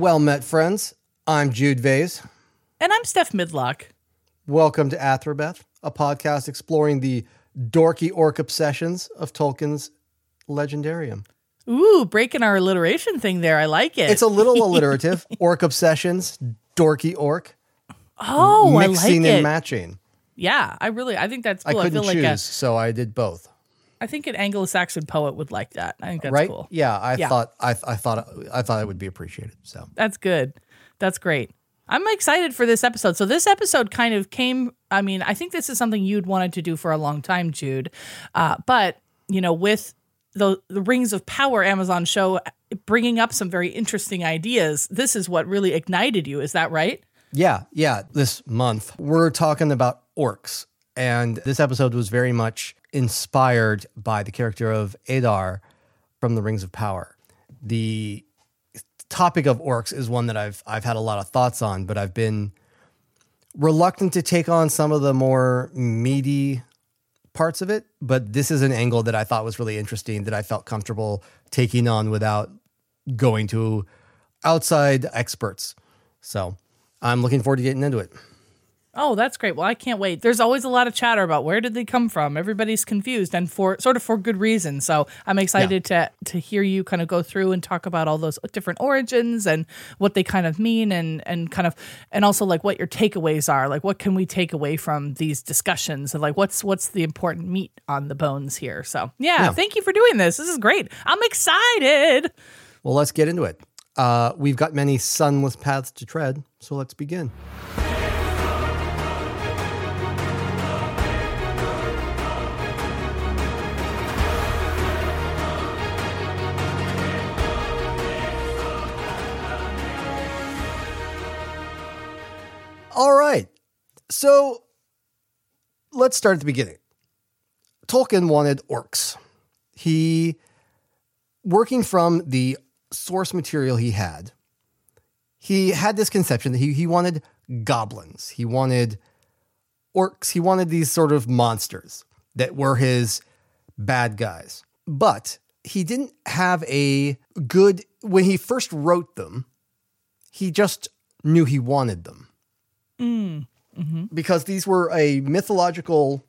Well met, friends. I'm Jude Vase. And I'm Steph Midlock. Welcome to Athrabeth, a podcast exploring the dorky orc obsessions of Tolkien's Legendarium. Ooh, breaking our alliteration thing there. I like it. It's a little alliterative. orc obsessions, dorky orc, oh, I like mixing it. and matching. yeah, I really, I think that's I cool. I, couldn't feel choose, like a, so I did both. I think an Anglo-Saxon poet would like that. I think that's right? cool. Yeah, I Yeah. thought I, I thought I thought it would be appreciated. So That's good. That's great. I'm excited for this episode. So this episode kind of came. I mean, I think this is something you'd wanted to do for a long time, Jude. Uh, but you know, with the the Rings of Power Amazon show bringing up some very interesting ideas, this is what really ignited you. Is that right? Yeah, yeah. This month we're talking about orcs, and this episode was very much inspired by the character of Adar from the Rings of Power. The topic of orcs is one that I've I've had a lot of thoughts on, but I've been reluctant to take on some of the more meaty parts of it. But this is an angle that I thought was really interesting that I felt comfortable taking on without going to outside experts. So I'm looking forward to getting into it. Oh, that's great. Well, I can't wait. There's always a lot of chatter about where did they come from. Everybody's confused and for sort of for good reason. So I'm excited to to hear you kind of go through and talk about all those different origins and what they kind of mean and and kind of and also like what your takeaways are. Like what can we take away from these discussions and like what's what's the important meat on the bones here. So yeah, Yeah. thank you for doing this. This is great. I'm excited. Well, let's get into it. Uh, we've got many sunless paths to tread, so let's begin. All right. So let's start at the beginning. Tolkien wanted orcs. He working from the source material he had, he had this conception that he, he wanted goblins, he wanted orcs, he wanted these sort of monsters that were his bad guys. But he didn't have a good, when he first wrote them, he just knew he wanted them. Mm, mm-hmm. Because these were a mythological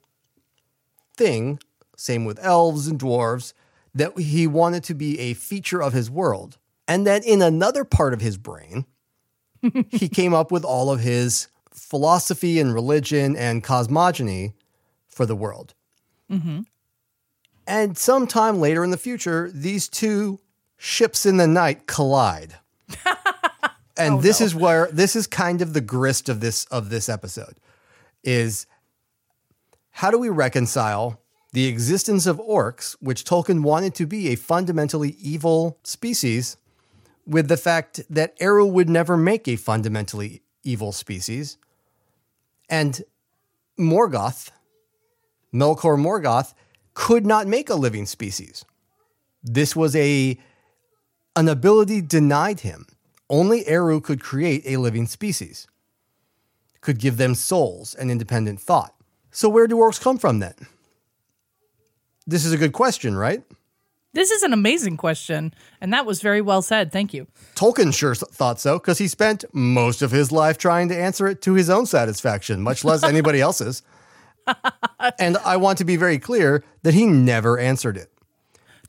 thing, same with elves and dwarves, that he wanted to be a feature of his world. And then in another part of his brain, he came up with all of his philosophy and religion and cosmogony for the world. Mm-hmm. And sometime later in the future, these two ships in the night collide. and oh, this is where this is kind of the grist of this of this episode is how do we reconcile the existence of orcs, which Tolkien wanted to be a fundamentally evil species, with the fact that Eru would never make a fundamentally evil species, and Morgoth, Melkor Morgoth, could not make a living species. This was a an ability denied him. Only Eru could create a living species, could give them souls and independent thought. So where do orcs come from then? This is a good question, right? This is an amazing question and that was very well said. Thank you. Tolkien sure thought so because he spent most of his life trying to answer it to his own satisfaction, much less anybody else's. and I want to be very clear that he never answered it.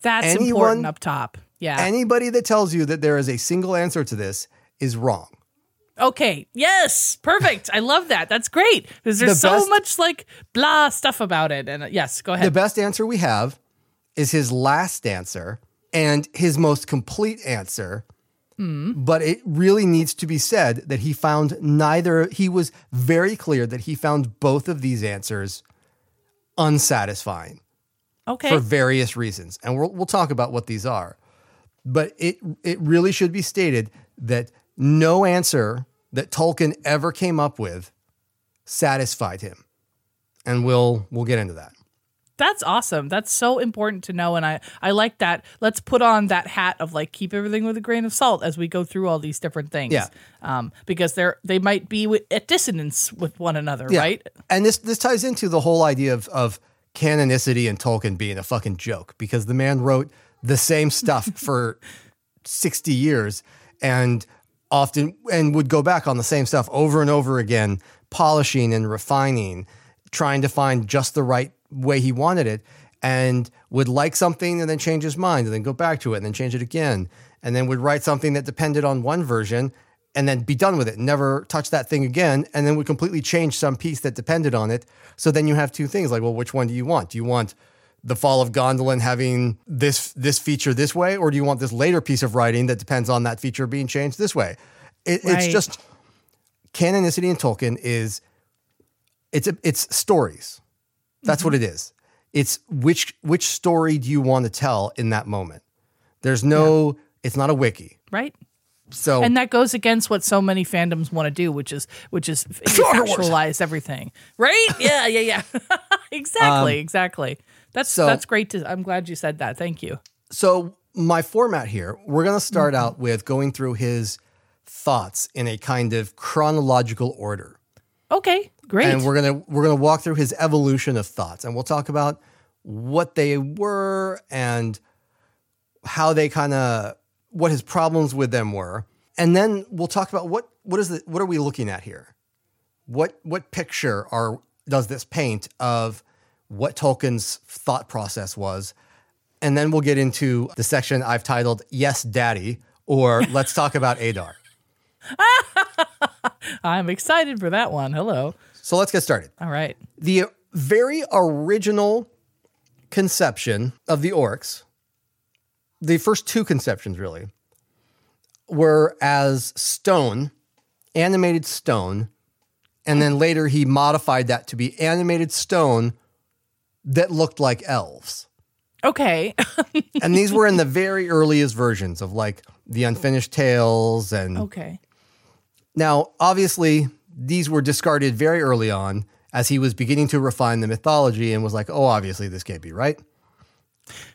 That's Anyone- important up top. Yeah. Anybody that tells you that there is a single answer to this is wrong. Okay. Yes. Perfect. I love that. That's great because there's The so best- much like blah stuff about it. And uh, yes, go ahead. The best answer we have is his last answer and his most complete answer. But it really needs to be said that he found neither, he was very clear that he found both of these answers unsatisfying okay. for various reasons. And we'll, we'll talk about what these are. But it, it really should be stated that no answer that Tolkien ever came up with satisfied him. And we'll, we'll get into that. That's awesome. That's so important to know. And I, I like that. Let's put on that hat of like keep everything with a grain of salt as we go through all these different things. Yeah. Um, because they're they might be at dissonance with one another, Yeah. right? And this this ties into the whole idea of of canonicity and Tolkien being a fucking joke because the man wrote the same stuff for 60 years and often and would go back on the same stuff over and over again, polishing and refining, trying to find just the right way he wanted it, and would like something and then change his mind and then go back to it and then change it again, and then would write something that depended on one version and then be done with it, never touch that thing again, and then would completely change some piece that depended on it. So then you have two things like, well, which one do you want? Do you want the fall of Gondolin having this this feature this way, or do you want this later piece of writing that depends on that feature being changed this way? It, It's just canonicity in Tolkien is it's a, it's stories. That's what it mm-hmm. is. It's which which story do you want to tell in that moment? There's no. It's not a wiki. Right. So And that goes against what so many fandoms want to do, which is which is Wars. everything. Right? Yeah, yeah, yeah. exactly, um, exactly. That's so- that's great to I'm glad you said that. Thank you. So my format here, we're going to start out with going through his thoughts in a kind of chronological order. Okay, great. And we're going to we're going to walk through his evolution of thoughts and we'll talk about what they were and how they kind of what his problems with them were. And then we'll talk about what what is the what are we looking at here? What what picture are does this paint of what Tolkien's thought process was? And then we'll get into the section I've titled Yes Daddy or Let's Talk About Adar. I'm excited for that one. Hello. So let's get started. All right. the very original conception of the orcs, the first two conceptions really, were as stone, animated stone, and then later he modified that to be animated stone that looked like elves. Okay. And these were in the very earliest versions of like the Unfinished Tales and okay. now, obviously, these were discarded very early on as he was beginning to refine the mythology and was like, oh, obviously, this can't be right.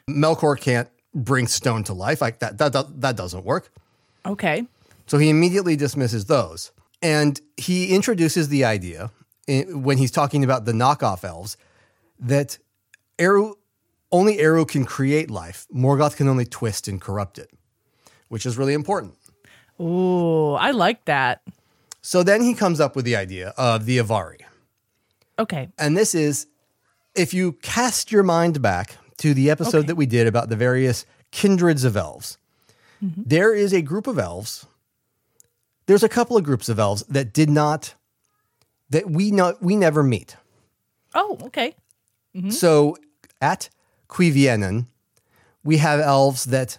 Melkor can't bring stone to life. Like that, that, that, that doesn't work. Okay. So he immediately dismisses those. And he introduces the idea in, when he's talking about the knockoff elves that Eru, only Eru can create life. Morgoth can only twist and corrupt it, which is really important. Ooh, I like that. So then he comes up with the idea of the Avari. Okay. And this is if you cast your mind back to the episode Okay. that we did about the various kindreds of elves, mm-hmm. there is a group of elves. There's a couple of groups of elves that did not that we not we never meet. Oh, okay. Mm-hmm. So at Cuivienen, we have elves that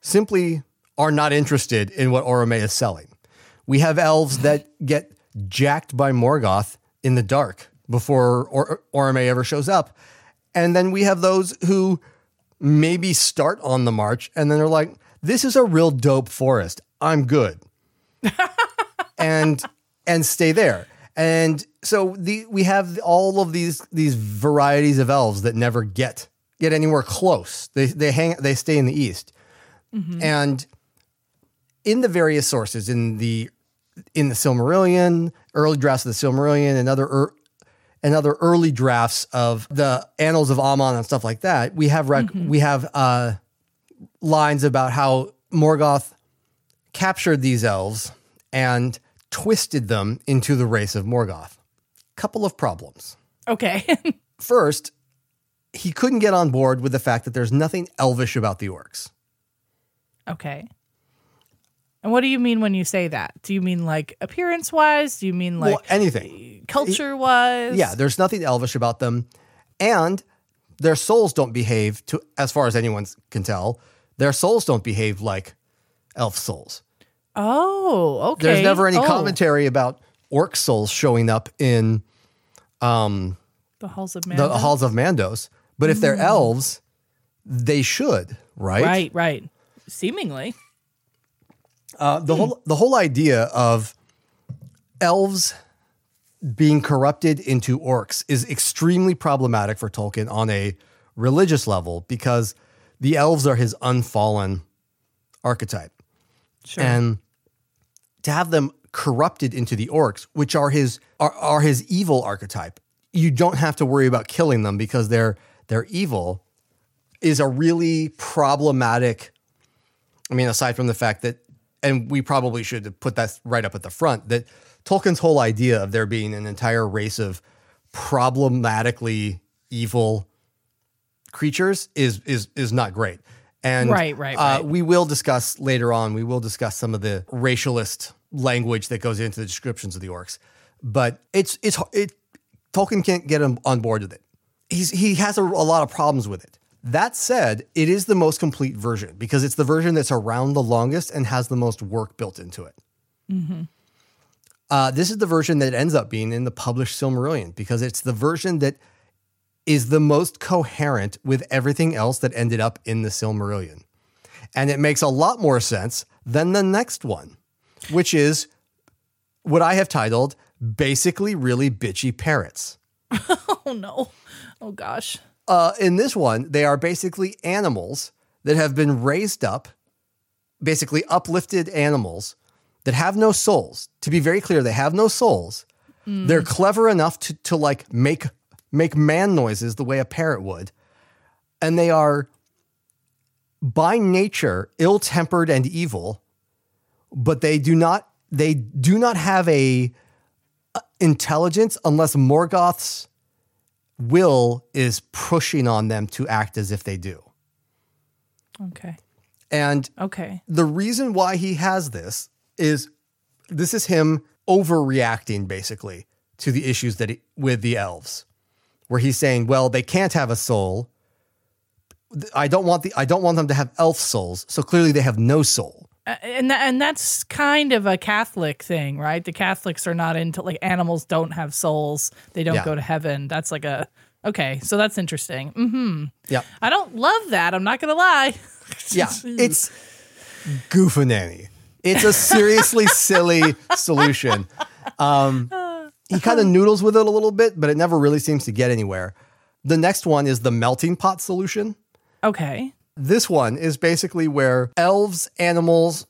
simply are not interested in what Orome is selling. We have elves that get jacked by Morgoth in the dark before or- Orome ever shows up. And then we have those who maybe start on the march and then they're like, this is a real dope forest. I'm good. and and stay there. And so the we have all of these these varieties of elves that never get get anywhere close. They they hang they stay in the east. And in the various sources in the in the Silmarillion, early drafts of the Silmarillion, and other er, and other early drafts of the Annals of Aman and stuff like that, we have rec- we have uh, lines about how Morgoth captured these elves and twisted them into the race of Morgoth. Couple of problems. Okay. First, he couldn't get on board with the fact that there's nothing elvish about the orcs. okay. And what do you mean when you say that? Do you mean like appearance wise? Do you mean like well, anything. culture wise? Yeah, there's nothing elvish about them. And their souls don't behave to as far as anyone can tell, their souls don't behave like elf souls. Oh, okay. There's never any Oh, commentary about orc souls showing up in um, The halls of man. the halls of Mandos. But if they're hmm. elves, they should, right? Right, right. Seemingly. Uh, the whole hmm. the whole idea of elves being corrupted into orcs is extremely problematic for Tolkien on a religious level because the elves are his unfallen archetype. Sure. And to have them corrupted into the orcs, which are his are, are his evil archetype, you don't have to worry about killing them because they're they're evil, is a really problematic. I mean, aside from the fact that and we probably should put that right up at the front that Tolkien's whole idea of there being an entire race of problematically evil creatures is is is not great. And Right, right, uh, we will discuss later on. We will discuss some of the racialist language that goes into the descriptions of the orcs. But it's it's it. Tolkien can't get him on board with it. He's he has a, a lot of problems with it. That said, it is the most complete version because it's the version that's around the longest and has the most work built into it. Uh, this is the version that ends up being in the published Silmarillion because it's the version that is the most coherent with everything else that ended up in the Silmarillion. And it makes a lot more sense than the next one, which is what I have titled basically really bitchy parrots. Oh no. Oh gosh. Uh, in this one, they are basically animals that have been raised up, basically uplifted animals that have no souls. To be very clear, they have no souls. They're clever enough to, to like make make man noises the way a parrot would, and they are by nature ill-tempered and evil, but they do not they do not have a uh, intelligence unless Morgoth's will is pushing on them to act as if they do. Okay. And Okay. the reason why he has this is this is him overreacting basically to the issues that he, with the elves where he's saying well they can't have a soul i don't want the i don't want them to have elf souls so clearly they have no soul Uh, and tha- and that's kind of a Catholic thing, right? The Catholics are not into like animals don't have souls; they don't Yeah. go to heaven. That's like a okay, so that's interesting. Mm-hmm. yeah I don't love that. I'm not gonna lie. yeah it's goofinanny it's a seriously silly solution um, he kind of noodles with it a little bit but it never really seems to get anywhere. The next one is the melting pot solution. Okay. This one is basically where elves, animals,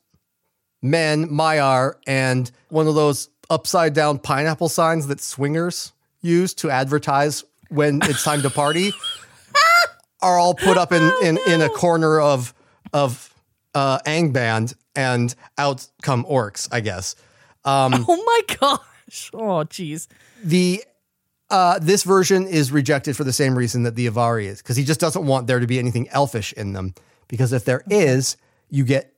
men, Maiar, and one of those upside down pineapple signs that swingers use to advertise when it's time to party are all put up in, in, in a corner of of uh, Angband and out come orcs, I guess. Um, Oh my gosh. Oh jeez. the uh, this version is rejected for the same reason that the Avari is, because he just doesn't want there to be anything elfish in them. Because if there is, you get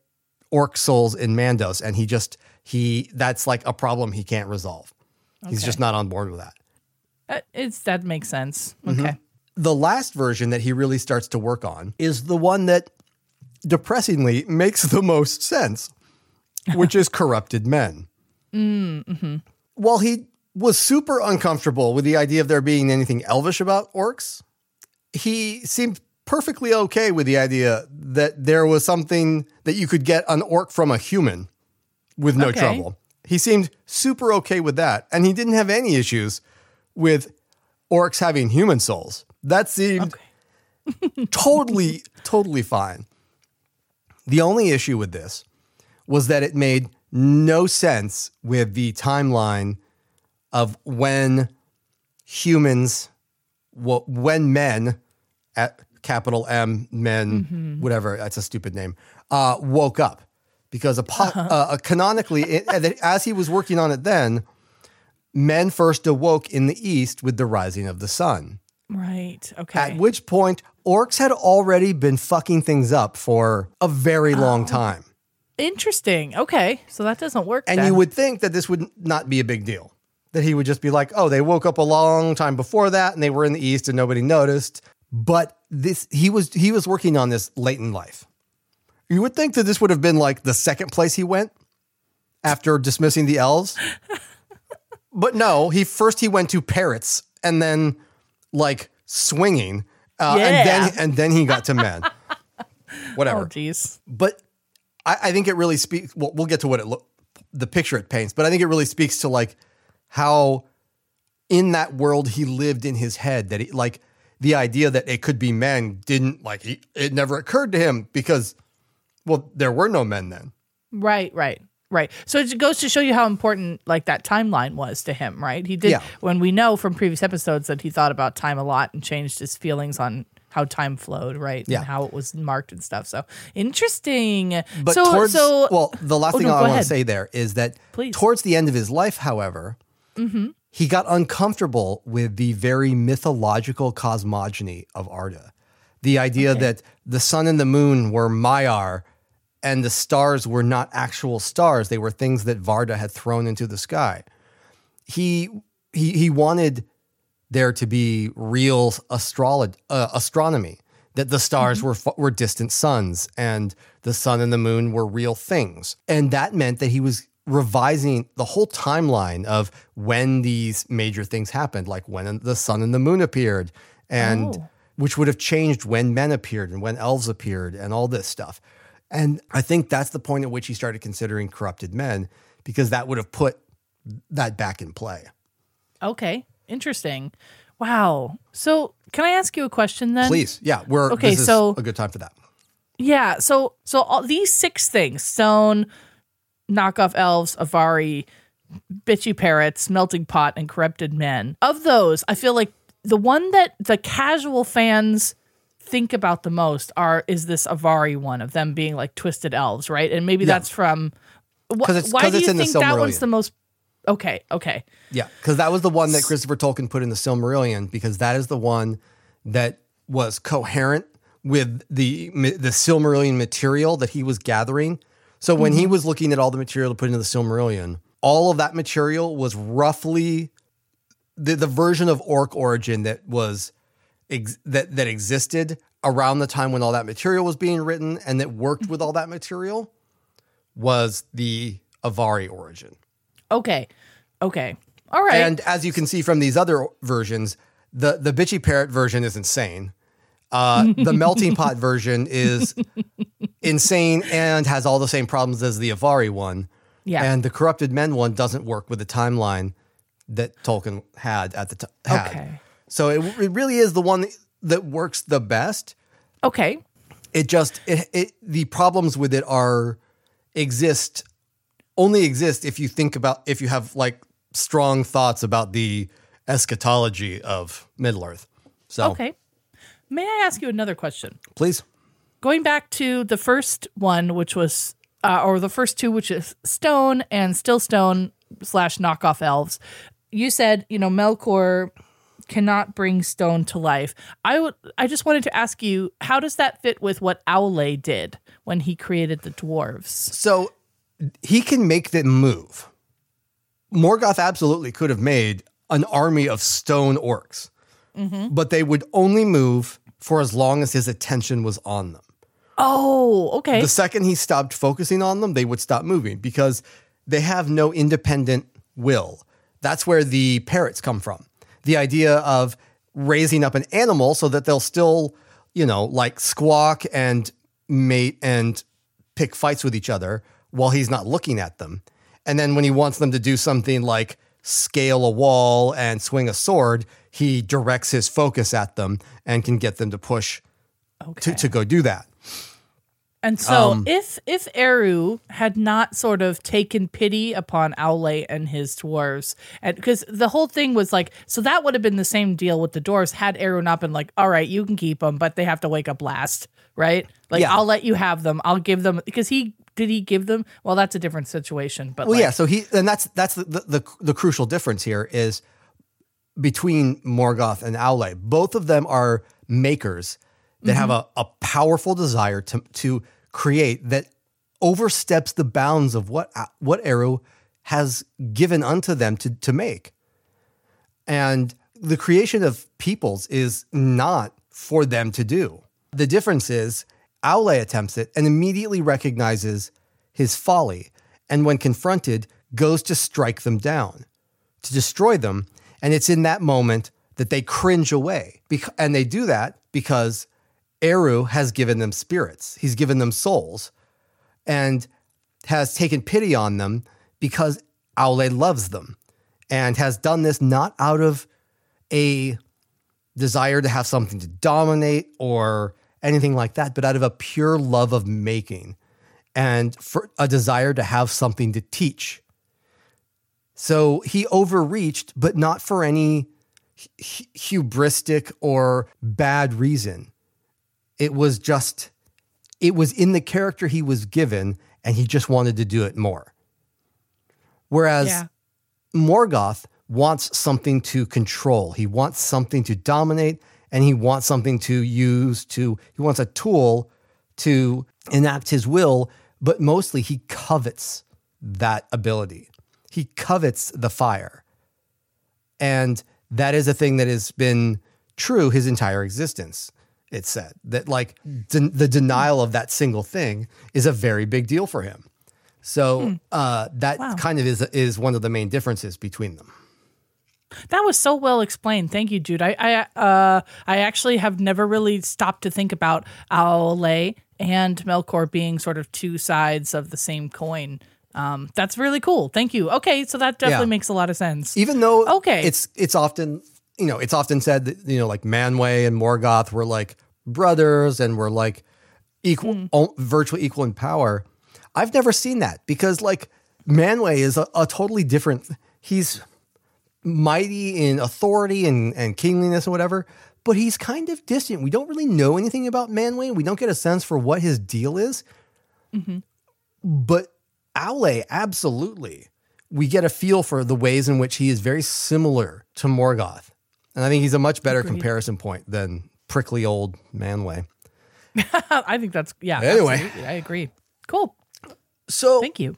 orc souls in Mandos, and he just he that's like a problem he can't resolve. He's just not on board with that. Uh, It's that makes sense. Mm-hmm. Okay. The last version that he really starts to work on is the one that depressingly makes the most sense, which is corrupted men. While he was super uncomfortable with the idea of there being anything elvish about orcs, he seemed perfectly okay with the idea that there was something that you could get an orc from a human with no Okay. trouble. He seemed super okay with that. And he didn't have any issues with orcs having human souls. That seemed totally, totally fine. The only issue with this was that it made no sense with the timeline of when humans, wh- when men, at capital M, men, whatever, that's a stupid name, uh, woke up. Because apo- uh, canonically, it, as he was working on it then, men first awoke in the east with the rising of the sun. Right. Okay. At which point, orcs had already been fucking things up for a very long time. Interesting. Okay. So that doesn't work. And then. you would think that this would not be a big deal. That he would just be like, oh, they woke up a long time before that and they were in the east and nobody noticed. But this he was he was working on this late in life. You would think that this would have been like the second place he went after dismissing the elves. but no, he first he went to parrots and then like swinging. Uh, and then and then he got to men. Whatever Oh jeez. but I, I think it really speaks. Well, we'll get to what it look, the picture it paints, but I think it really speaks to like how in that world he lived in his head that he like the idea that it could be men didn't like he it never occurred to him because well there were no men then. Right. Right. Right. So it goes to show you how important like that timeline was to him, right? He did Yeah. when we know from previous episodes that he thought about time a lot and changed his feelings on how time flowed, right? Yeah. And how it was marked and stuff. So interesting. But so, towards so well, the last Oh, thing no, I want to say there is that Please. Mm-hmm. towards the end of his life, however, he got uncomfortable with the very mythological cosmogony of Arda. The idea Okay. that the sun and the moon were Maiar and the stars were not actual stars; they were things that Varda had thrown into the sky. He he he wanted there to be real astrolo- uh, astronomy that the stars were were distant suns and the sun and the moon were real things. And that meant that he was revising the whole timeline of when these major things happened like when the sun and the moon appeared and Oh. which would have changed when men appeared and when elves appeared and all this stuff. And i think that's the point at which he started considering corrupted men because that would have put that back in play. Okay, interesting. Wow. So can I ask you a question then? Please, yeah, we're Okay, This is so- a good time for that. Yeah. So so all these six things: stone, knockoff elves, avari, bitchy parrots, melting pot, and corrupted men. Of those, I feel like the one that the casual fans think about the most are is this avari one of them being like twisted elves, right? And maybe that's from. Wh- it's- why do it's you in think that one's the most? Okay. Okay. Yeah, because that was the one that Christopher Tolkien put in the Silmarillion because that is the one that was coherent with the the Silmarillion material that he was gathering. So when he mm-hmm. was looking at all the material to put into the Silmarillion, all of that material was roughly the, the version of orc origin that was ex- that that existed around the time when all that material was being written and that worked with all that material was the Avari origin. Okay. Okay. All right. And as you can see from these other versions, the the bitchy parrot version is insane. Uh, the melting pot version is insane and has all the same problems as the Avari one. Yeah. And the corrupted men one doesn't work with the timeline that Tolkien had at the time. Okay. So it, it really is the one that works the best. okay. It just it, it the problems with it are exist only exist if you think about if you have like strong thoughts about the eschatology of Middle Earth. So Okay. May I ask you another question? please. going back to the first one, which was, uh, or the first two, which is Stone and Still Stone slash knockoff elves. You said, you know, Melkor cannot bring stone to life. I would, I just wanted to ask you, how does that fit with what Aule did when he created the dwarves? So he can make them move. Morgoth absolutely could have made an army of stone orcs, but they would only move for as long as his attention was on them. Oh, okay. The second he stopped focusing on them, they would stop moving because they have no independent will. That's where the parrots come from. The idea of raising up an animal so that they'll still, you know, like squawk and mate and pick fights with each other while he's not looking at them. And then when he wants them to do something like scale a wall and swing a sword, he directs his focus at them and can get them to push okay. to, to go do that. And so, Um, if if Eru had not sort of taken pity upon Aule and his dwarves, and because the whole thing was like, so that would have been the same deal with the dwarves had Eru not been like, all right, you can keep them, but they have to wake up last, right? Like, Yeah. I'll let you have them. I'll give them because he did he give them? Well, that's a different situation, but Well, like, yeah. So he and that's that's the, the the the crucial difference here is between Morgoth and Aule. Both of them are makers that have mm-hmm. a, a powerful desire to to create that oversteps the bounds of what uh, what Eru has given unto them to to make. And the creation of peoples is not for them to do. The difference is Aule attempts it and immediately recognizes his folly, and when confronted, goes to strike them down, to destroy them. And it's in that moment that they cringe away. And they do that because Eru has given them spirits, he's given them souls, and has taken pity on them because Aule loves them and has done this not out of a desire to have something to dominate or anything like that, but out of a pure love of making and for a desire to have something to teach. So he overreached, but not for any hu- hubristic or bad reason. It was just, it was in the character he was given, and he just wanted to do it more. Whereas Yeah. Morgoth wants something to control. He wants something to dominate and he wants something to use to he wants a tool to enact his will, but mostly he covets that ability. He covets the fire. And that is a thing that has been true his entire existence. It said that like den- the denial of that single thing is a very big deal for him. So uh, that Wow. kind of is is one of the main differences between them. That was so well explained. Thank you, Jude. I I uh I actually have never really stopped to think about Aule and Melkor being sort of two sides of the same coin. Um, that's really cool. Thank you. Okay, so that definitely Yeah. makes a lot of sense. Even though Okay. it's it's often you know it's often said that you know like Manwe and Morgoth were like brothers and were like equal, Hmm. o- virtually equal in power. I've never seen that because like Manwe is a, a totally different. He's mighty in authority and, and kingliness and whatever, but he's kind of distant. We don't really know anything about Manwe. We don't get a sense for what his deal is. Mm-hmm. But Aule, absolutely. We get a feel for the ways in which he is very similar to Morgoth. And I think he's a much better comparison point than prickly old Manwe. I think that's yeah. Anyway. absolutely. I agree. Cool. So Thank you.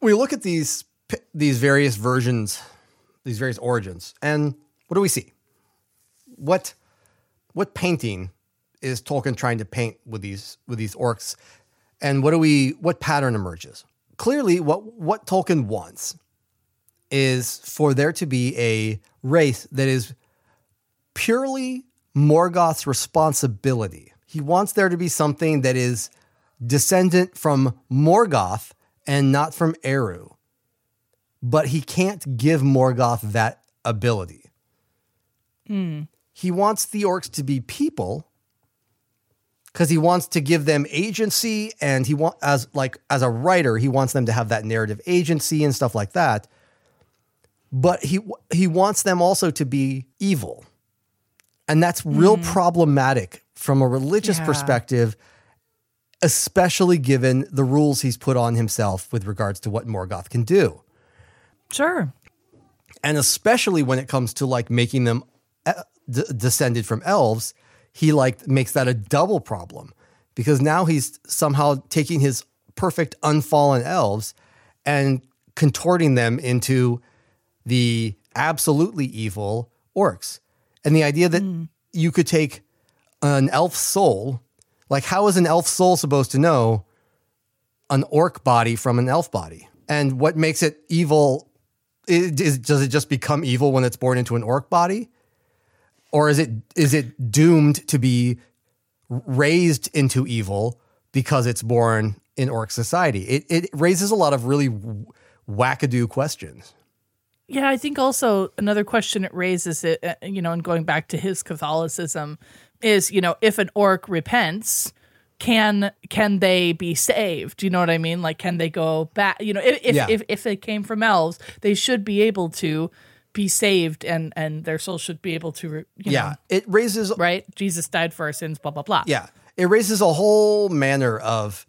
we look at these these various versions, these various origins, and what do we see? What what painting is Tolkien trying to paint with these with these orcs, and what do we what pattern emerges? Clearly, what what Tolkien wants is for there to be a race that is purely Morgoth's responsibility. He wants there to be something that is descendant from Morgoth and not from Eru. But he can't give Morgoth that ability. Hmm. He wants the orcs to be people because he wants to give them agency and he want as like as a writer he wants them to have that narrative agency and stuff like that. But he he wants them also to be evil. And that's real hmm. problematic from a religious Yeah. perspective especially given the rules he's put on himself with regards to what Morgoth can do Sure. and especially when it comes to like making them uh, d- descended from elves he like makes that a double problem because now he's somehow taking his perfect unfallen elves and contorting them into the absolutely evil orcs. And the idea that you could take an elf soul like how is an elf soul supposed to know an orc body from an elf body? And what makes it evil is, is does it just become evil when it's born into an orc body? Or is it is it doomed to be raised into evil because it's born in orc society? It, it raises a lot of really wackadoo questions. Yeah, I think also another question it raises, it uh, you know, and going back to his Catholicism, is you know if an orc repents, can can they be saved? You know what I mean? Like, can they go back? You know, if if, Yeah. if if they came from elves, they should be able to be saved, and and their soul should be able to, yeah know, it raises right? Jesus died for our sins. Blah blah blah. yeah it raises a whole manner of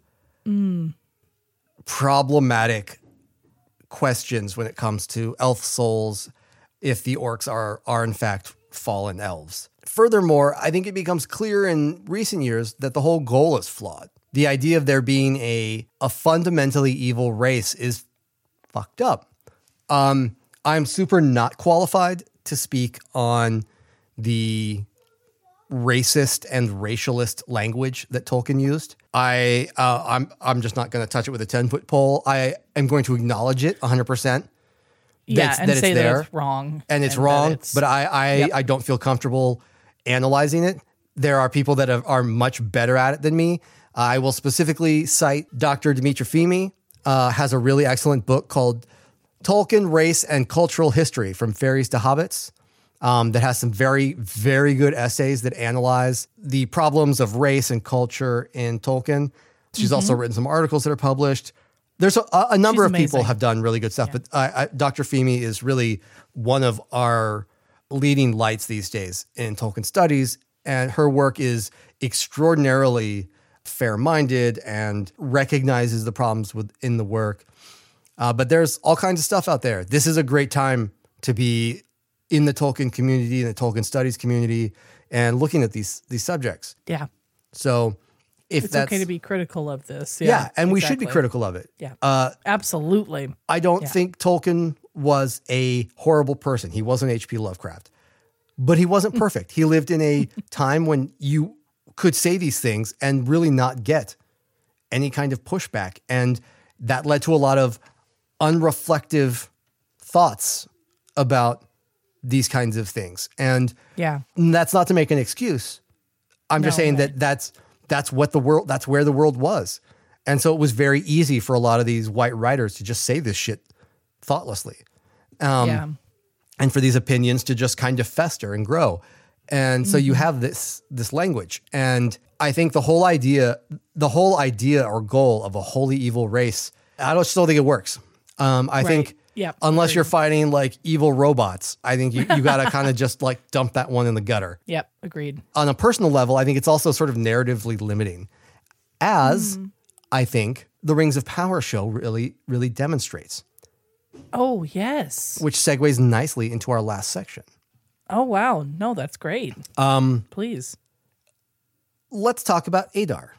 problematic questions when it comes to elf souls if the orcs are are in fact fallen elves furthermore i think it becomes clear in recent years that the whole goal is flawed the idea of there being a a fundamentally evil race is fucked up um i'm super not qualified to speak on the racist and racialist language that Tolkien used. I uh, I'm I'm just not going to touch it with a ten foot pole. I am going to acknowledge it 100 percent yeah, and that it's say there, that it's wrong, and it's that wrong. it's- but I I, Yep. I don't feel comfortable analyzing it. There are people that have, are much better at it than me. I will specifically cite Dr. Dimitri Fimi. Uh, has a really excellent book called Tolkien, Race, and Cultural History from Fairies to Hobbits um, that has some very, very good essays that analyze the problems of race and culture in Tolkien. She's Mm-hmm. also written some articles that are published. There's a, a number She's of people have done really good stuff, but I, I, Dr. Fimi is really one of our leading lights these days in Tolkien studies. and her work is extraordinarily fair-minded and recognizes the problems within the work. Uh, but there's all kinds of stuff out there. This is a great time to be in the Tolkien community, in the Tolkien studies community, and looking at these these subjects. Yeah. So if It's that's okay to be critical of this. yeah, Yeah. and we should be critical of it. Yeah. Uh, Absolutely. I don't Yeah. think Tolkien was a horrible person. He wasn't H.P. Lovecraft, but he wasn't perfect. he lived in a time when you could say these things and really not get any kind of pushback. And that led to a lot of unreflective thoughts about these kinds of things. And Yeah. that's not to make an excuse. I'm just saying right. that that's that's what the world that's where the world was. And so it was very easy for a lot of these white writers to just say this shit thoughtlessly. Um, yeah. and for these opinions to just kind of fester and grow. And so Mm-hmm. you have this this language. And I think the whole idea the whole idea or goal of a wholly evil race, I don't still think it works. Um, I think Yep, unless you're fighting like evil robots, I think you, you gotta kind of just like dump that one in the gutter Yep. Agreed. on a personal level, I think it's also sort of narratively limiting, as I think the Rings of Power show really, really demonstrates, Oh, yes. which segues nicely into our last section. Oh, wow. No, that's great. Um, Please. let's talk about Adar.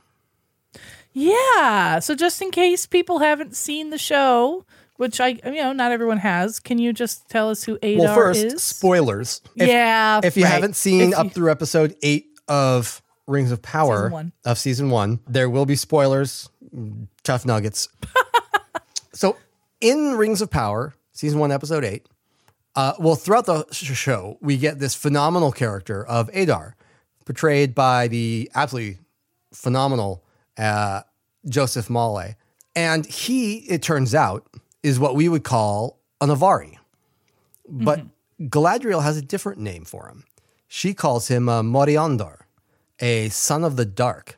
Yeah. So just in case people haven't seen the show, which I you know not everyone has, can you just tell us who Adar Well, first, is? spoilers. If, yeah. if you right. haven't seen If up through episode eight of Rings of Power Season one. of season one, there will be spoilers, tough nuggets. so, in Rings of Power, season one, episode eight, uh, well, throughout the sh- show, we get this phenomenal character of Adar, portrayed by the absolutely phenomenal uh, Joseph Mawle. And he, it turns out, is what we would call an Avari. But Galadriel has a different name for him. She calls him uh, Moriandar, a son of the dark.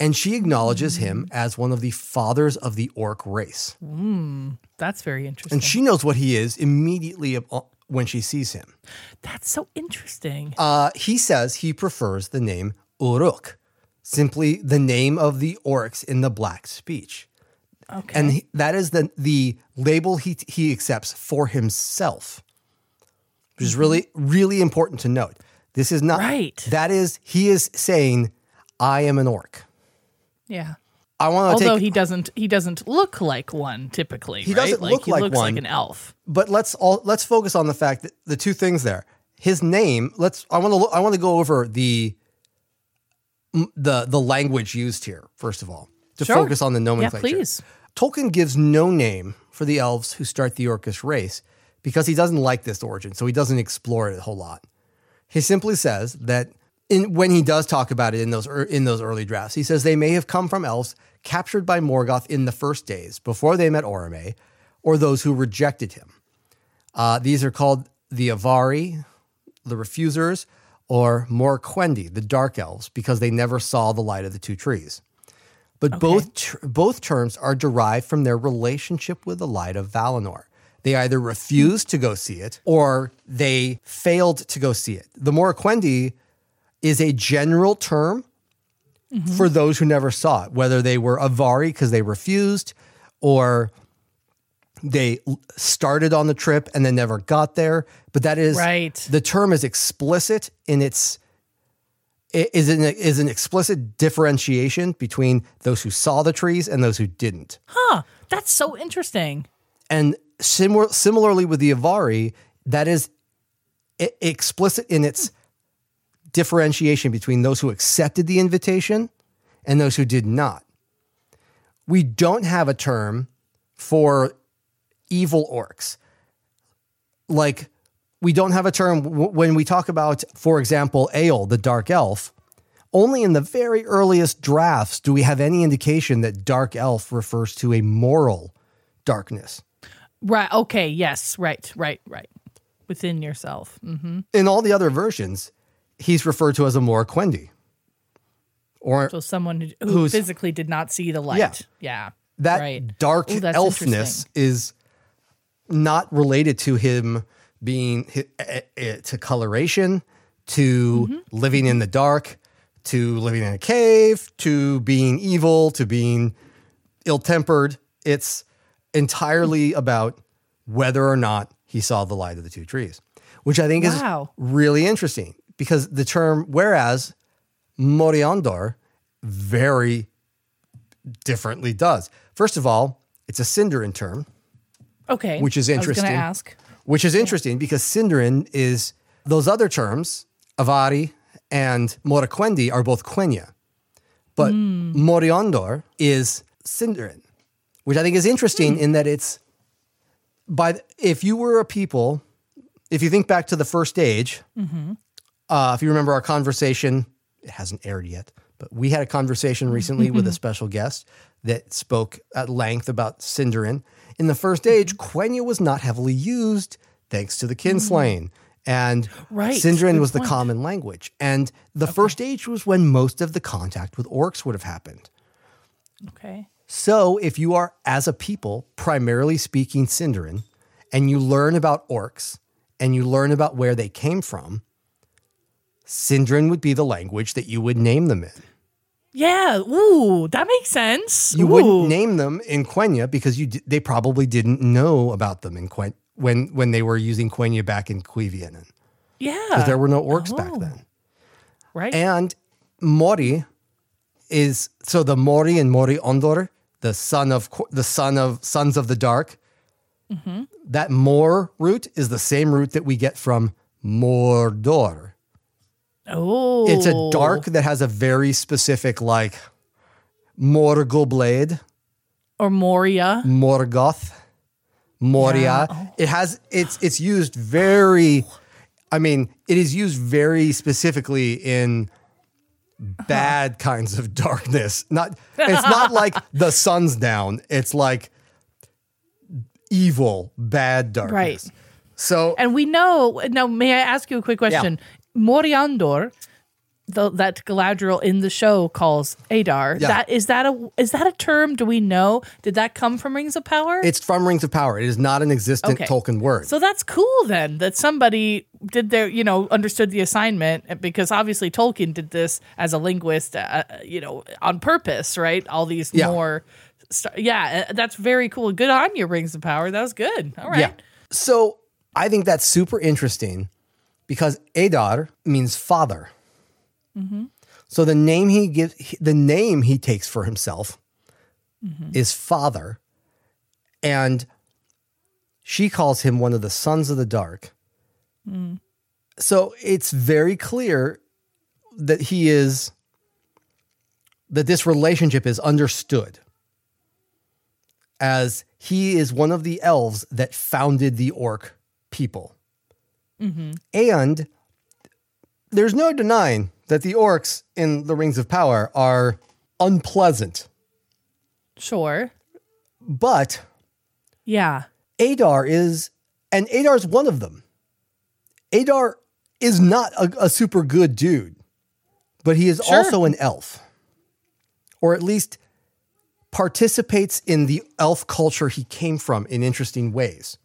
And she acknowledges him as one of the fathers of the orc race. Hmm, that's very interesting. And she knows what he is immediately uh, when she sees him. That's so interesting. Uh, he says he prefers the name Uruk, simply the name of the orcs in the black speech. Okay. And he- that is the, the label he, he accepts for himself, which is mm-hmm. really, really important to note. This is not, Right. that is, he is saying, I am an orc. Yeah. I want to Although take, he doesn't he doesn't look like one typically. He right? doesn't like, look he like looks one. like an elf. but let's all, let's focus on the fact that the two things there, his name, let's, I want to, I want to go over the, the, the language used here, first of all, to Sure. focus on the nomenclature. Yeah, please. Tolkien gives no name for the elves who start the Orcish race because he doesn't like this origin, so he doesn't explore it a whole lot. He simply says that in, when he does talk about it in those in those early drafts, he says they may have come from elves captured by Morgoth in the first days before they met Orome, or those who rejected him. Uh, these are called the Avari, the Refusers, or Morquendi, the Dark Elves, because they never saw the light of the two trees. But both ter- both terms are derived from their relationship with the light of Valinor. They either refused to go see it or they failed to go see it. The Morquendi is a general term mm-hmm. for those who never saw it, whether they were Avari because they refused or they started on the trip and then never got there. But that is Right. The term is explicit in its i- is an is an explicit differentiation between those who saw the trees and those who didn't. Huh. That's so interesting. And similar, similarly with the Avari, that is explicit in its differentiation between those who accepted the invitation and those who did not. We don't have a term for evil orcs. Like, we don't have a term w- when we talk about, for example, Eol, the dark elf. Only in the very earliest drafts do we have any indication that dark elf refers to a moral darkness. Right. Okay. Yes. Right. Right. Right. Within yourself. hmm In all the other versions, he's referred to as a Moriquendi. Or So someone who, who physically did not see the light. Yeah. Yeah. that right. dark Ooh, elfness is not related to him being hi- eh, eh, to coloration, to living in the dark to living in a cave to being evil to being ill tempered. It's entirely about whether or not he saw the light of the two trees, which I think Wow. is really interesting because the term whereas Moriondor very differently does. First of all, it's a Sindarin term, Okay. Which is I was interesting. going to ask. which is interesting because Sindarin is those other terms, Avari and Moriquendi, are both Quenya. But hmm. Moriondor is Sindarin, which I think is interesting hmm. in that it's by if you were a people, if you think back to the first age, mm-hmm. Uh, if you remember our conversation, it hasn't aired yet, but we had a conversation recently with a mm-hmm. special guest that spoke at length about Sindarin. In the first age, mm-hmm. Quenya was not heavily used thanks to the mm-hmm. kinslaying. And Right, Sindarin was the point. common language. And the first age was when most of the contact with orcs would have happened. Okay. So, if you are, as a people, primarily speaking Sindarin, and you learn about orcs and you learn about where they came from, Sindarin would be the language that you would name them in. Yeah. Ooh, that makes sense. You Ooh. wouldn't name them in Quenya because you d- they probably didn't know about them in Quen- when when they were using Quenya back in Cuivienen. Yeah. Because there were no orcs back Oh. then. right. And Mori is so the Mori and Mori Ondor, the son of the son of sons of the dark. Mm-hmm. That Mor root is the same root that we get from Mordor. Oh. It's a oh. dark that has a very specific like Morgul blade, or Moria. Morgoth, Moria. Yeah. Oh. It has it's it's used very I mean, it is used very specifically in bad kinds of darkness. Not it's not like the sun's down. It's like evil, bad darkness. Right. So And we know. Now, may I ask you a quick question? Moriondor, the, that Galadriel in the show calls Adar. Yeah. That is that a is that a term? Do we know? Did that come from Rings of Power? it's from Rings of Power. It is not an existent Okay. Tolkien word. so that's cool then that somebody did their you know understood the assignment because obviously Tolkien did this as a linguist uh, you know on purpose right all these Yeah. more st- yeah uh, that's very cool good on you Rings of Power that was good all right Yeah. So I think that's super interesting because Adar means father. Mm-hmm. So the name he gives, the name he takes for himself mm-hmm. is father, and she calls him one of the sons of the dark. Mm. So it's very clear that he is that this relationship is understood as he is one of the elves that founded the orc people. Mm-hmm. And there's no denying that the orcs in the Rings of Power are unpleasant. sure But yeah Adar is, and Adar's one of them. Adar is not a, a super good dude, but he is Sure. also an elf, or at least participates in the elf culture he came from in interesting ways.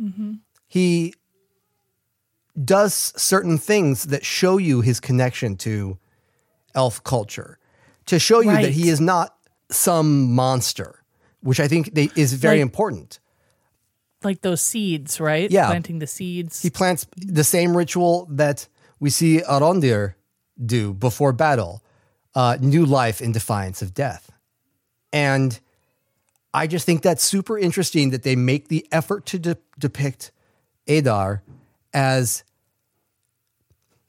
Mm-hmm. He does certain things that show you his connection to elf culture, to show you that he is not some monster, which I think they, is very Like- important. like those seeds right Yeah. planting the seeds He plants the same ritual that we see Arondir do before battle, uh, new life in defiance of death. And I just think that's super interesting that they make the effort to de- depict Adar as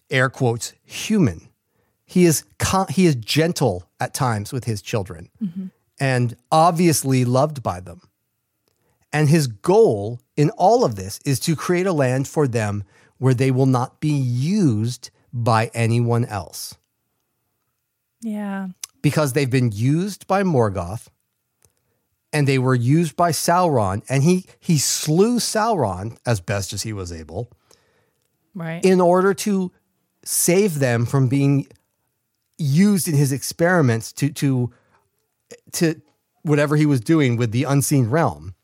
air quotes human. He is con- he is gentle at times with his children mm-hmm. and obviously loved by them. And his goal in all of this is to create a land for them where they will not be used by anyone else yeah because they've been used by Morgoth and they were used by Sauron and he he slew Sauron as best as he was able right in order to save them from being used in his experiments to to to whatever he was doing with the unseen realm.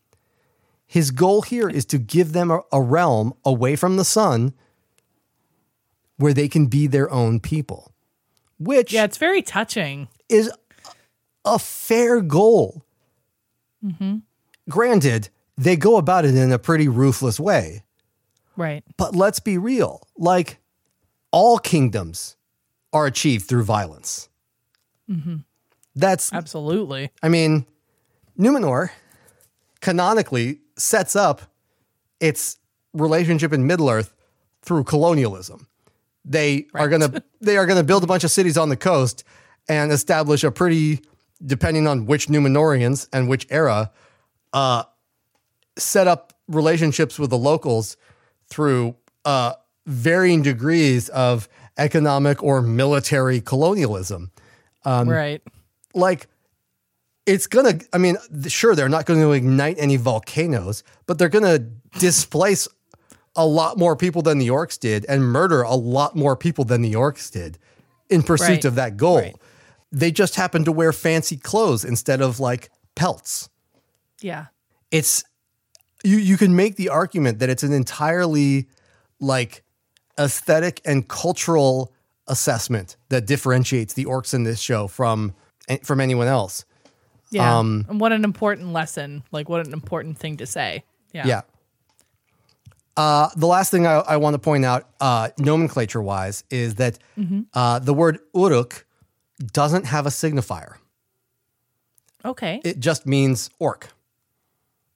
His goal here is to give them a, a realm away from the sun where they can be their own people, which Yeah, it's very touching. is a fair goal. Mm-hmm. Granted, they go about it in a pretty ruthless way, Right. but let's be real. Like all kingdoms are achieved through violence. That's, Absolutely. I mean, Numenor canonically sets up its relationship in Middle Earth through colonialism. They are gonna they are gonna build a bunch of cities on the coast and establish a pretty, depending on which Numenorians and which era, uh, set up relationships with the locals through uh, varying degrees of economic or military colonialism Um, right. like it's gonna i mean sure they're not going to ignite any volcanoes but they're going to displace a lot more people than the orcs did and murder a lot more people than the orcs did in pursuit Right. of that goal Right. they just happen to wear fancy clothes instead of like pelts Yeah. it's you you can make the argument that it's an entirely like aesthetic and cultural assessment that differentiates the orcs in this show from from anyone else Yeah. Um, and what an important lesson. Like, what an important thing to say. Yeah. Yeah. Uh, the last thing I, I want to point out, uh, nomenclature wise, is that uh, the word uruk doesn't have a signifier. Okay. It just means orc.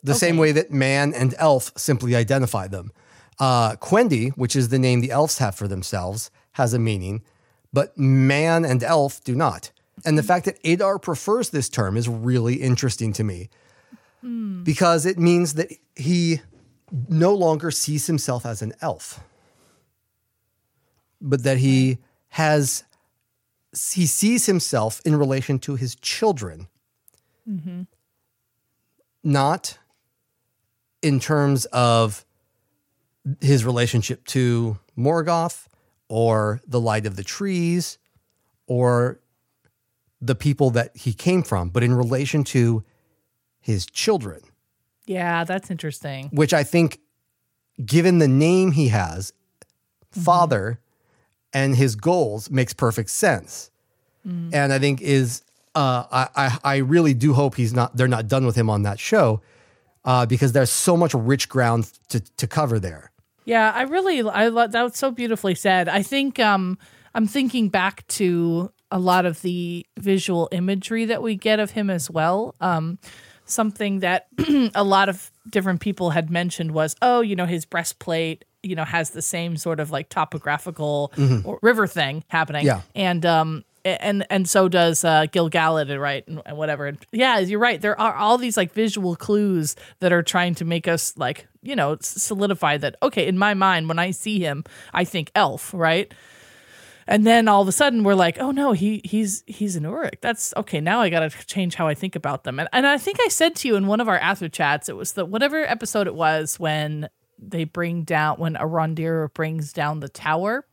The same way that man and elf simply identify them. Uh, Quendi, which is the name the elves have for themselves, has a meaning, but man and elf do not. And the hmm. fact that Adar prefers this term is really interesting to me hmm. because it means that he no longer sees himself as an elf, but that he has he sees himself in relation to his children. Mm-hmm. Not in terms of his relationship to Morgoth or the light of the trees or the people that he came from, but in relation to his children, yeah, that's interesting. which I think, given the name he has, father, and his goals, makes perfect sense. And I think is uh, I, I I really do hope he's not they're not done with him on that show uh, because there's so much rich ground to to cover there. Yeah, I really I love that was so beautifully said. I think um I'm thinking back to a lot of the visual imagery that we get of him as well. Um something that a lot of different people had mentioned was, oh, you know, his breastplate, you know, has the same sort of like topographical or river thing happening. Yeah. And um and and so does uh, Gil Galad, right? And, and whatever. And yeah, you're right. There are all these like visual clues that are trying to make us like you know solidify that. Okay, in my mind, when I see him, I think elf, right? And then all of a sudden we're like, oh no, he he's he's an Uruk. That's okay. Now I got to change how I think about them. And and I think I said to you in one of our after chats, it was the whatever episode it was when they bring down when Arondir brings down the tower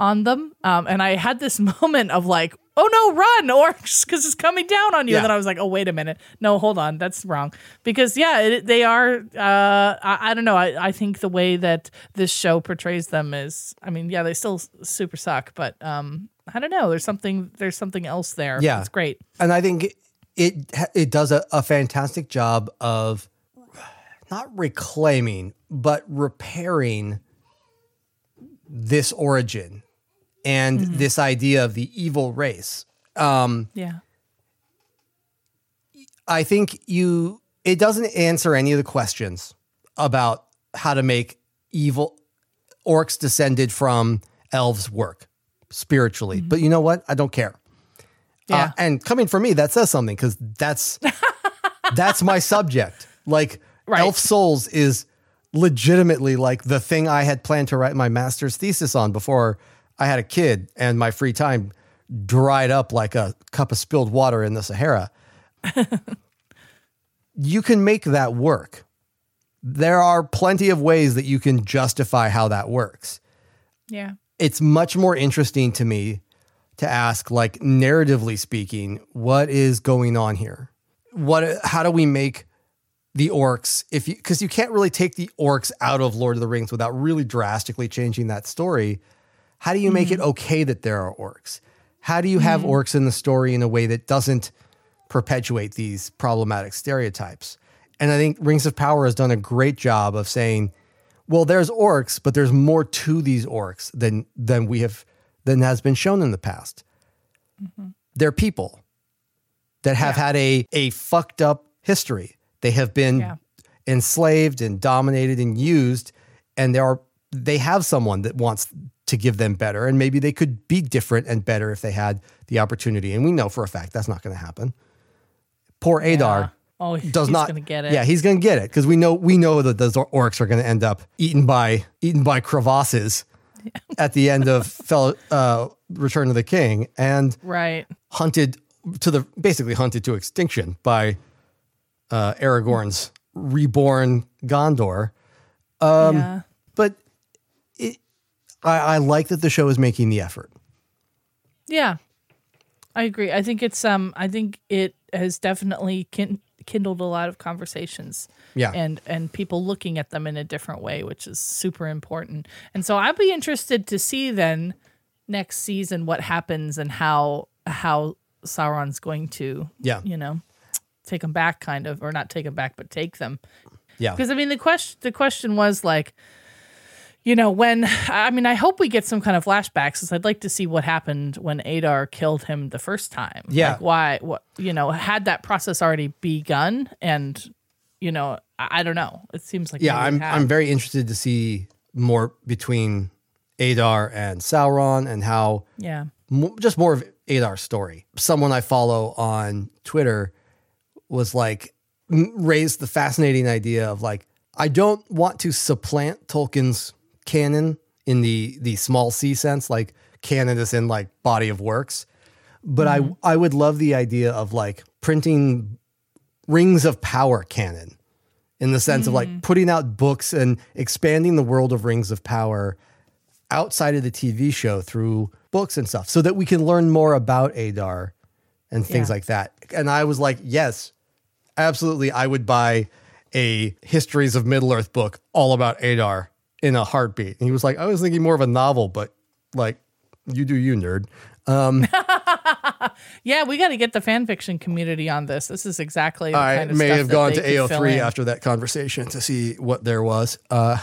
on them. Um, and I had this moment of like, oh no, run, orcs, because it's coming down on you. Yeah. And then I was like, oh wait a minute, no, hold on, that's wrong. Because yeah, it, they are. Uh, I, I don't know. I, I think the way that this show portrays them is, I mean, yeah, they still super suck, but um, I don't know. There's something. There's something else there. Yeah. it's great. and I think it it, does a, a fantastic job of not reclaiming but repairing this origin and this idea of the evil race. Um, Yeah. I think you it doesn't answer any of the questions about how to make evil orcs descended from elves work spiritually. But you know what? I don't care. Yeah. Uh, and coming from me, that says something because that's that's my subject. Like Right. Elf Souls is legitimately like the thing I had planned to write my master's thesis on before I had a kid and my free time dried up like a cup of spilled water in the Sahara. you can make that work. There are plenty of ways that you can justify how that works yeah. it's much more interesting to me to ask like narratively speaking what is going on here what how do we make the orcs if you because you can't really take the orcs out of lord of the rings without really drastically changing that story How do you make it mm-hmm. okay that there are orcs? How do you have mm-hmm. orcs in the story in a way that doesn't perpetuate these problematic stereotypes? And I think Rings of Power has done a great job of saying, well, there's orcs, but there's more to these orcs than than we have than has been shown in the past. Mm-hmm. They're people that have Yeah. had a a fucked up history. They have been Yeah. enslaved and dominated and used, and there are they have someone that wants to give them better, and maybe they could be different and better if they had the opportunity. And we know for a fact that's not going to happen. Poor Adar Yeah. Oh, does not gonna get it. Yeah, he's going to get it because we know we know that those orcs are going to end up eaten by eaten by crevasses at the end of Fel- uh, Return of the King and right. hunted to the basically hunted to extinction by uh, Aragorn's reborn Gondor. Um, yeah. I, I like that the show is making the effort. Yeah, I agree. I think it's um. I think it has definitely kin- kindled a lot of conversations. Yeah. and and people looking at them in a different way, which is super important. And so I'd be interested to see then next season what happens and how how Sauron's going to Yeah. you know take them back, kind of, or not take them back, but take them. Yeah. Because I mean, the question the question was like, you know, when I mean, I hope we get some kind of flashbacks, because I'd like to see what happened when Adar killed him the first time. Yeah. like why? What you know, had that process already begun, and you know, I, I don't know. It seems like Yeah, I'm. I'm very interested to see more between Adar and Sauron and how yeah, mo- just more of Adar's story. Someone I follow on Twitter was like raised the fascinating idea of like I don't want to supplant Tolkien's canon in the the small c sense like canon is in like body of works but I mm-hmm. I would love the idea of like printing rings of power canon in the sense of like mm. putting out books and expanding the world of rings of power outside of the TV show through books and stuff so that we can learn more about Adar and things Yeah. like that. And I was like, yes, absolutely. I would buy a Histories of Middle Earth book all about Adar in a heartbeat. And he was like, I was thinking more of a novel, but like, you do you, nerd. yeah. We got to get the fan fiction community on this. This is exactly. The I kind of may have gone to could fill AO3 after that conversation to see what there was. Uh,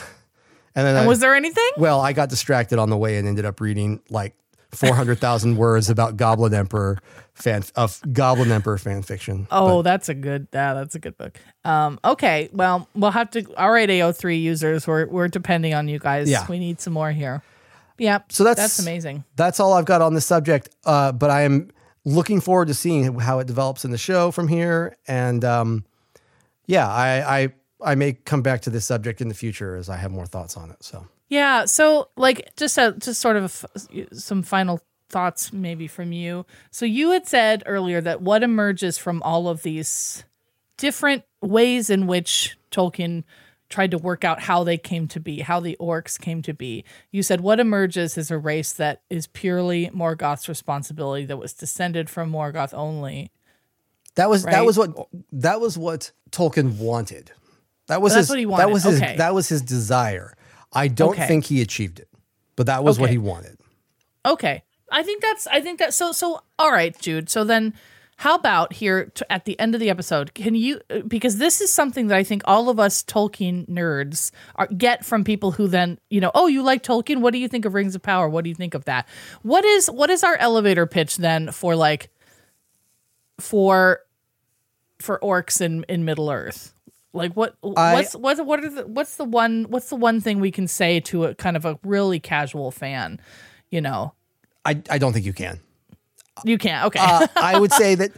and then I, was there anything? Well, I got distracted on the way and ended up reading like 400,000 words about Goblin Emperor fan of Goblin Emperor fan fiction. Oh, that's a good. Yeah, that's a good book. Um, okay, well, we'll have to. All right, AO3 users, we're we're depending on you guys. Yeah. we need some more here. Yeah, So that's- that's amazing. That's all I've got on this subject. Uh, but I am looking forward to seeing how it develops in the show from here. And um, yeah, I, I I may come back to this subject in the future as I have more thoughts on it. So Yeah, so like just a just sort of some final thoughts maybe from you. So you had said earlier that what emerges from all of these different ways in which Tolkien tried to work out how they came to be, how the orcs came to be. You said what emerges is a race that is purely Morgoth's responsibility that was descended from Morgoth only. that was that was what that was what Tolkien wanted. That was That's his what he that was his Okay. that was his desire. I don't Okay. think he achieved it, but that was what he wanted. Okay. I think that's I think that so so all right, Jude. So then how about here to, at the end of the episode, can you because this is something that I think all of us Tolkien nerds are, get from people who then, you know, oh, you like Tolkien, what do you think of Rings of Power? What do you think of that? What is what is our elevator pitch then for like for for orcs in in Middle Earth? Like what I- what's what what are the, what's the one what's the one thing we can say to a kind of a really casual fan, you know? I, I don't think you can. You can't. Okay. Uh, I would say that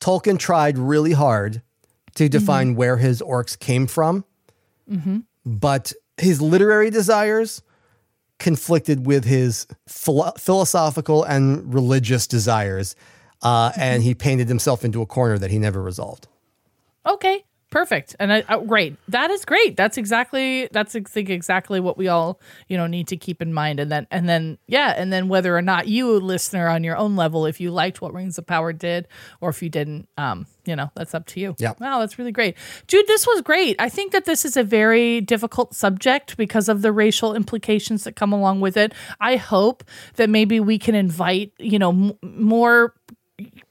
Tolkien tried really hard to define where his orcs came from, but his literary desires conflicted with his philo- philosophical and religious desires, uh, and he painted himself into a corner that he never resolved. okay. Perfect. And I, uh, great that is great. That's exactly that's I think exactly what we all you know need to keep in mind. And then and then yeah and then whether or not you listener on your own level if you liked what rings of power did or if you didn't um you know that's up to you. Yeah. wow that's really great. Jude this was great. I think that this is a very difficult subject because of the racial implications that come along with it. I hope that maybe we can invite you know m- more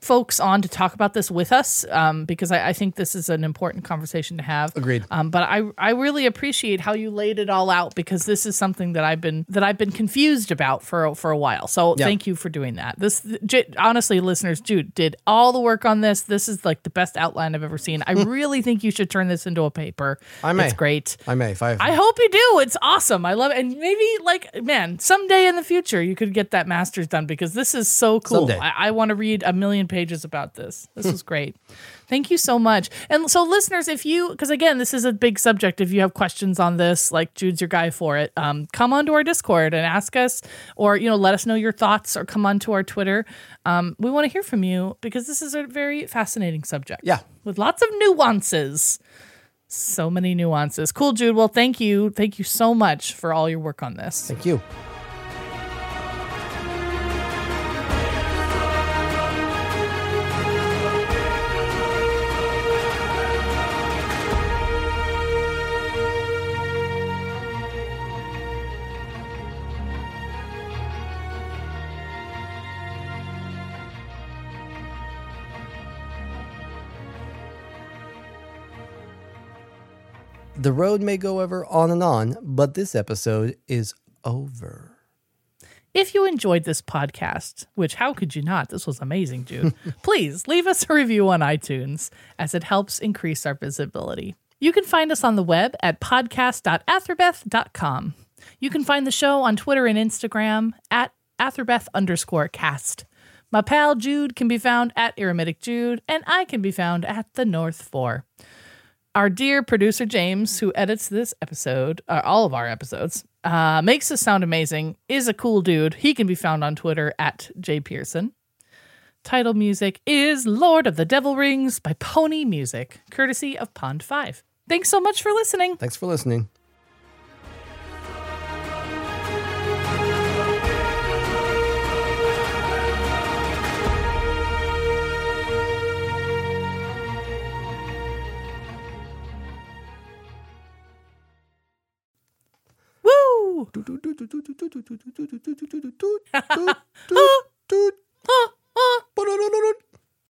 folks on to talk about this with us um, because I, I think this is an important conversation to have. Agreed. Um, but I I really appreciate how you laid it all out because this is something that I've been that I've been confused about for for a while. So Yeah. thank you for doing that. This J- honestly, listeners, Jude did all the work on this. This is like the best outline I've ever seen. I really think you should turn this into a paper. I may. It's great. I may if I. I hope you do. It's awesome. I love it. And maybe like, man, someday in the future you could get that master's done because this is so cool. Someday. I, I want to read a million pages about this. This was great. Thank you so much. And so, listeners, if you, because again, this is a big subject. If you have questions on this, like Jude's your guy for it, um, come onto our Discord and ask us, or you know, let us know your thoughts, or come onto our Twitter. Um, we want to hear from you because this is a very fascinating subject. Yeah. with lots of nuances. So many nuances. Cool, Jude. Well, thank you. Thank you so much for all your work on this. Thank you. The road may go ever on and on, but this episode is over. If you enjoyed this podcast, which how could you not? This was amazing, Jude. please leave us a review on iTunes as it helps increase our visibility. You can find us on the web at podcast.athrabeth.com. You can find the show on Twitter and Instagram at athrabeth underscore cast. My pal Jude can be found at Eremitic Jude, and I can be found at the North Four. Our dear producer James, who edits this episode, uh, all of our episodes, uh, makes us sound amazing, is a cool dude. He can be found on Twitter at J Pearson. Title music is Lord of the Devil Rings by Pony Music, courtesy of Pond 5. Thanks so much for listening. Thanks for listening. Ooh.